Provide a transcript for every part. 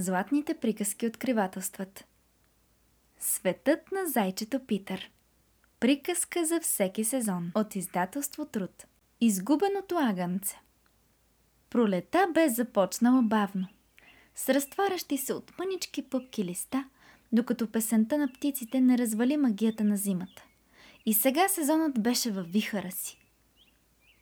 Златните приказки откривателстват. Светът на зайчето Питър. Приказка за всеки сезон. От издателство Труд. Изгубеното агънце. Пролета бе започнала бавно. С разтварящи се от мънички пъпки листа, докато песента на птиците не развали магията на зимата. И сега сезонът беше във вихара си.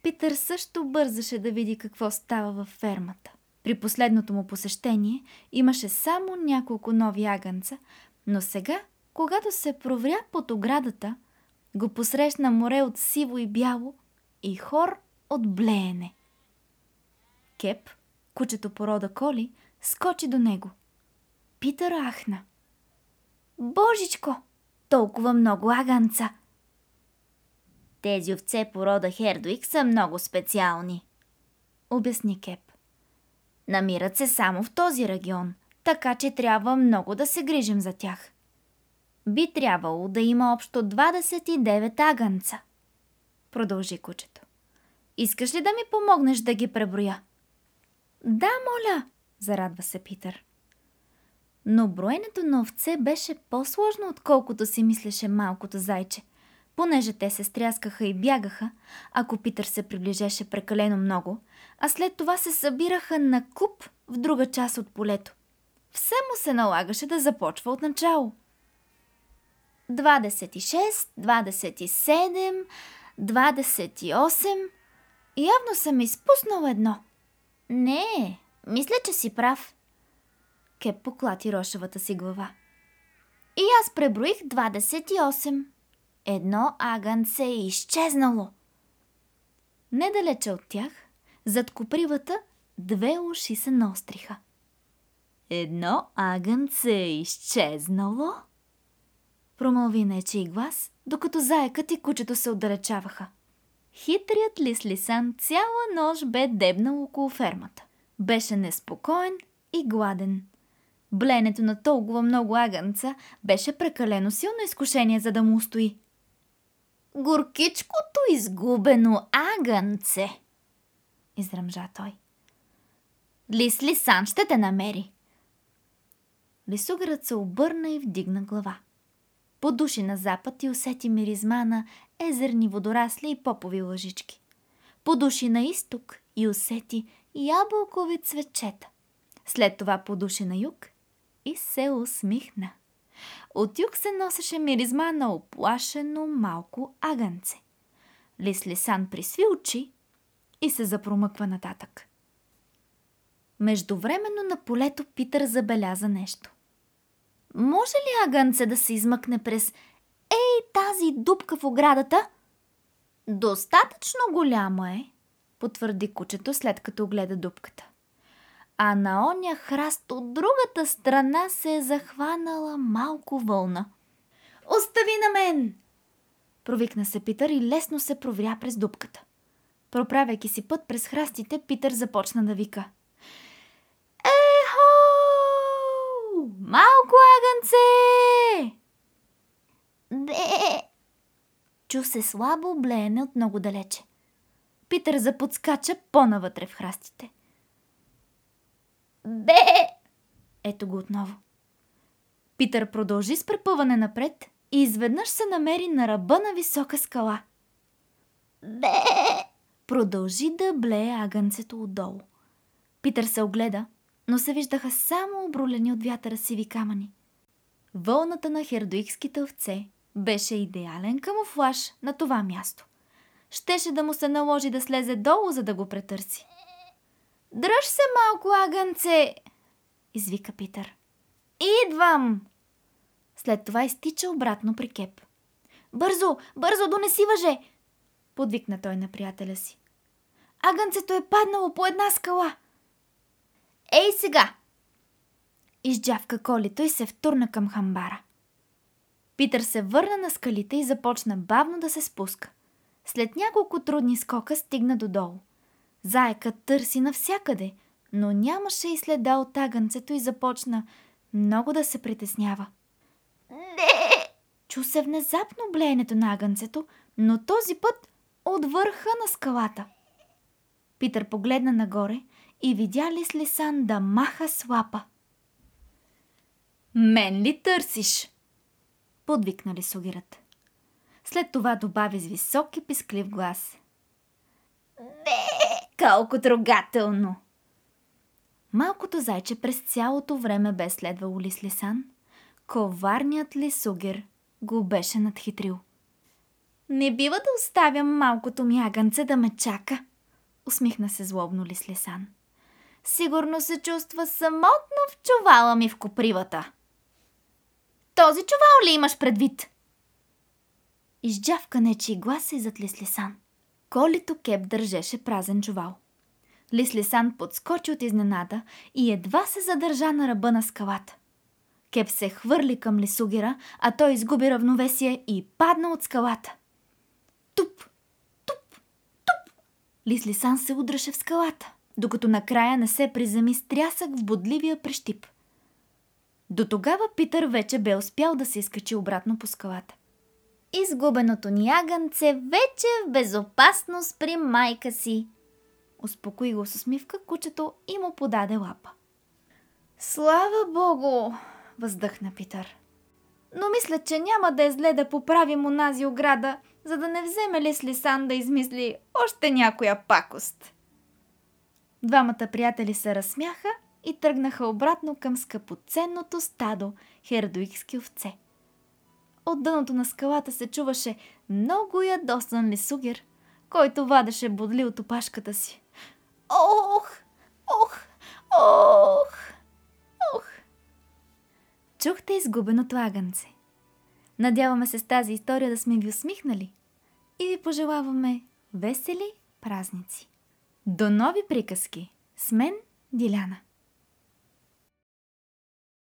Питър също бързаше да види какво става във фермата. При последното му посещение имаше само няколко нови агънца, но сега, когато се провря под оградата, го посрещна море от сиво и бяло и хор от блеене. Кеп, кучето порода Коли, скочи до него. Питър ахна. Божичко, толкова много аганца! Тези овце порода Хердуик са много специални, обясни Кеп. Намират се само в този регион, така че трябва много да се грижим за тях. Би трябвало да има общо 29 агънца. Продължи кучето. Искаш ли да ми помогнеш да ги преброя? Да, моля, зарадва се Питър. Но броенето на овце беше по-сложно, отколкото си мислеше малкото зайче, понеже те се стряскаха и бягаха, ако Питър се приближеше прекалено много, а след това се събираха на куп в друга част от полето. Все му се налагаше да започва от начало. 26, 27, 28. Явно съм изпуснал едно. Не, мисля, че си прав. Кеп поклати рошевата си глава. И аз преброих 28. Едно агънце е изчезнало. Недалече от тях, зад копривата, две уши се наостриха. Едно агънце е изчезнало? Промълви нечи глас, докато заекът и кучето се отдалечаваха. Хитрият лис-лисан цяла нощ бе дебнал около фермата. Беше неспокоен и гладен. Бленето на толкова много агънца беше прекалено силно изкушение, за да му устои. Горкичкото изгубено агънце, изръмжа той. Лис Лисан ще те намери. Лисугарът се обърна и вдигна глава. Подуши на запад и усети миризма на езерни водорасли и попови лъжички. Подуши на изток и усети ябълкови цветчета. След това подуши на юг и се усмихна. От юг се носеше миризма на оплашено малко агънце. Лис Лисан присви очи и се запромъква нататък. Междувременно на полето Питър забеляза нещо. Може ли агънце да се измъкне през ей тази дупка в оградата? Достатъчно голяма е, потвърди кучето след като гледа дупката а на оня храст от другата страна се е захванала малко вълна. Остави на мен! Провикна се Питър и лесно се провря през дупката. Проправяйки си път през храстите, Питър започна да вика. Ехо! Малко агънце! Бе! Чу се слабо блеене от много далече. Питър заподскача по-навътре в храстите. Бе! Ето го отново. Питър продължи с препъване напред и изведнъж се намери на ръба на висока скала. Бе! Продължи да блее агънцето отдолу. Питър се огледа, но се виждаха само обрулени от вятъра сиви камъни. Вълната на хердуикските овце беше идеален камуфлаж на това място. Щеше да му се наложи да слезе долу, за да го претърси. Дръж се малко, агънце! извика Питър. Идвам! След това изтича обратно при Кеп. Бързо, бързо, донеси въже! Подвикна той на приятеля си. Агънцето е паднало по една скала. Ей сега! Изджавка колито и се втурна към хамбара. Питър се върна на скалите и започна бавно да се спуска. След няколко трудни скока стигна додолу. Заекът търси навсякъде, но нямаше и следа от агънцето и започна много да се притеснява. Не! Чу се внезапно блеенето на агънцето, но този път от върха на скалата. Питър погледна нагоре и видя ли с Лисан да маха с лапа. Мен ли търсиш? Подвикнали сугирът. След това добави с висок и писклив глас. Не, колко трогателно! Малкото зайче през цялото време бе следвало Лислисан. Коварният ли сугер го беше надхитрил. Не бива да оставям малкото ми агънце да ме чака, усмихна се злобно Лислисан. Сигурно се чувства самотно в чувала ми в копривата. Този чувал ли имаш предвид? Изджавка нечи глас и зад Лислисан. Колито кеп държеше празен чувал. Лислисан подскочи от изненада и едва се задържа на ръба на скалата. Кеп се хвърли към Лисугера, а той изгуби равновесие и падна от скалата. Туп! Туп! Туп! Лислисан се удраше в скалата, докато накрая не се приземи с трясък в бодливия прещип. До тогава Питър вече бе успял да се изкачи обратно по скалата. Изгубеното ни агънце вече е в безопасност при майка си. Успокои го с усмивка кучето и му подаде лапа. Слава богу, въздъхна Питър. Но мисля, че няма да е зле да поправим онази ограда, за да не вземе ли Слисан да измисли още някоя пакост. Двамата приятели се разсмяха и тръгнаха обратно към скъпоценното стадо хердуикски овце. От дъното на скалата се чуваше много ядосан лисугер, който вадеше бодли от опашката си. Ох, ох, ох, ох. Чухте изгубеното агънце. Надяваме се с тази история да сме ви усмихнали и ви пожелаваме весели празници. До нови приказки! С мен Диляна.